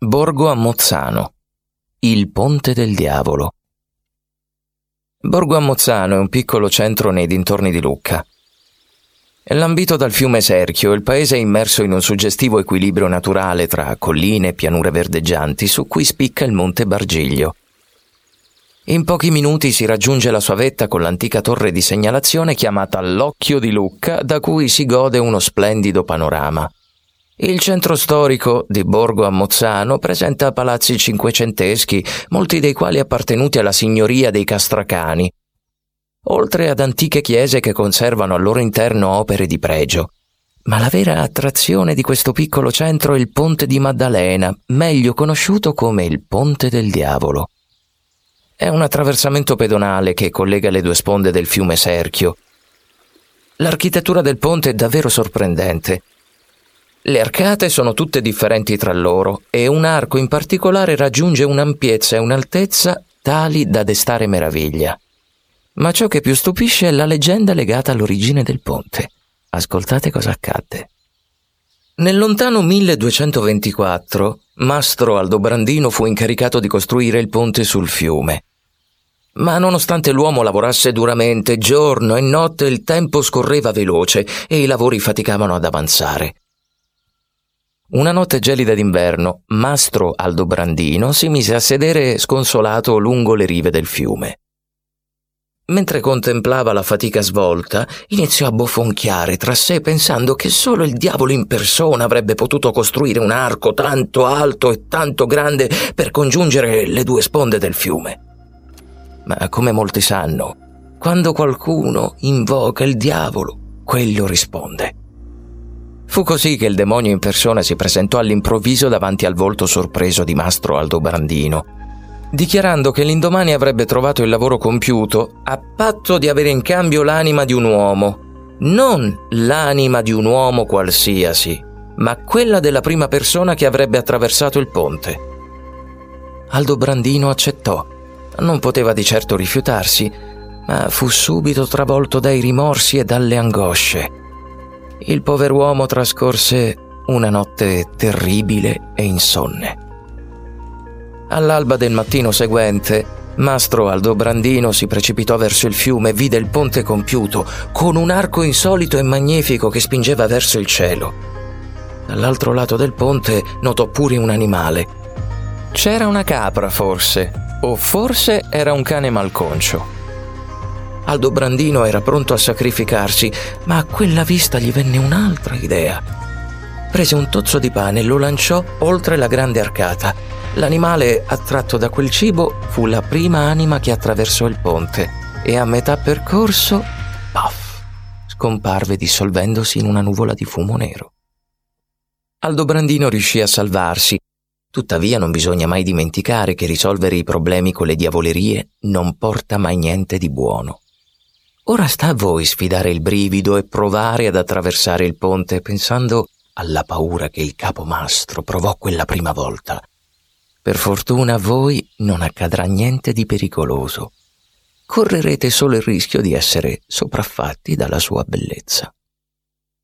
Borgo a Mozzano. Il Ponte del Diavolo. Borgo a Mozzano è un piccolo centro nei dintorni di Lucca. Lambito dal fiume Serchio, il paese è immerso in un suggestivo equilibrio naturale tra colline e pianure verdeggianti su cui spicca il monte Bargiglio. In pochi minuti si raggiunge la sua vetta con l'antica torre di segnalazione chiamata l'Occhio di Lucca, da cui si gode uno splendido panorama. Il centro storico di Borgo a Mozzano presenta palazzi cinquecenteschi, molti dei quali appartenuti alla signoria dei Castracani, oltre ad antiche chiese che conservano al loro interno opere di pregio. Ma la vera attrazione di questo piccolo centro è il Ponte di Maddalena, meglio conosciuto come il Ponte del Diavolo. È un attraversamento pedonale che collega le due sponde del fiume Serchio. L'architettura del ponte è davvero sorprendente. Le arcate sono tutte differenti tra loro e un arco in particolare raggiunge un'ampiezza e un'altezza tali da destare meraviglia. Ma ciò che più stupisce è la leggenda legata all'origine del ponte. Ascoltate cosa accadde. Nel lontano 1224, Mastro Aldobrandino fu incaricato di costruire il ponte sul fiume. Ma nonostante l'uomo lavorasse duramente, giorno e notte il tempo scorreva veloce e i lavori faticavano ad avanzare. Una notte gelida d'inverno, Mastro Aldobrandino si mise a sedere sconsolato lungo le rive del fiume. Mentre contemplava la fatica svolta, iniziò a bofonchiare tra sé pensando che solo il diavolo in persona avrebbe potuto costruire un arco tanto alto e tanto grande per congiungere le due sponde del fiume. Ma come molti sanno, quando qualcuno invoca il diavolo, quello risponde. Fu così che il demonio in persona si presentò all'improvviso davanti al volto sorpreso di Mastro Aldobrandino, dichiarando che l'indomani avrebbe trovato il lavoro compiuto a patto di avere in cambio l'anima di un uomo, non l'anima di un uomo qualsiasi, ma quella della prima persona che avrebbe attraversato il ponte. Aldobrandino accettò. Non poteva di certo rifiutarsi, ma fu subito travolto dai rimorsi e dalle angosce il pover'uomo trascorse una notte terribile e insonne. All'alba del mattino seguente, Mastro Aldobrandino si precipitò verso il fiume e vide il ponte compiuto, con un arco insolito e magnifico che spingeva verso il cielo. Dall'altro lato del ponte notò pure un animale. C'era una capra, forse, o forse era un cane malconcio. Aldo Brandino era pronto a sacrificarsi, ma a quella vista gli venne un'altra idea. Prese un tozzo di pane e lo lanciò oltre la grande arcata. L'animale, attratto da quel cibo, fu la prima anima che attraversò il ponte e a metà percorso, puff, scomparve dissolvendosi in una nuvola di fumo nero. Aldo Brandino riuscì a salvarsi, Tuttavia non bisogna mai dimenticare che risolvere i problemi con le diavolerie non porta mai niente di buono. Ora sta a voi sfidare il brivido e provare ad attraversare il ponte pensando alla paura che il capomastro provò quella prima volta. Per fortuna a voi non accadrà niente di pericoloso. Correrete solo il rischio di essere sopraffatti dalla sua bellezza.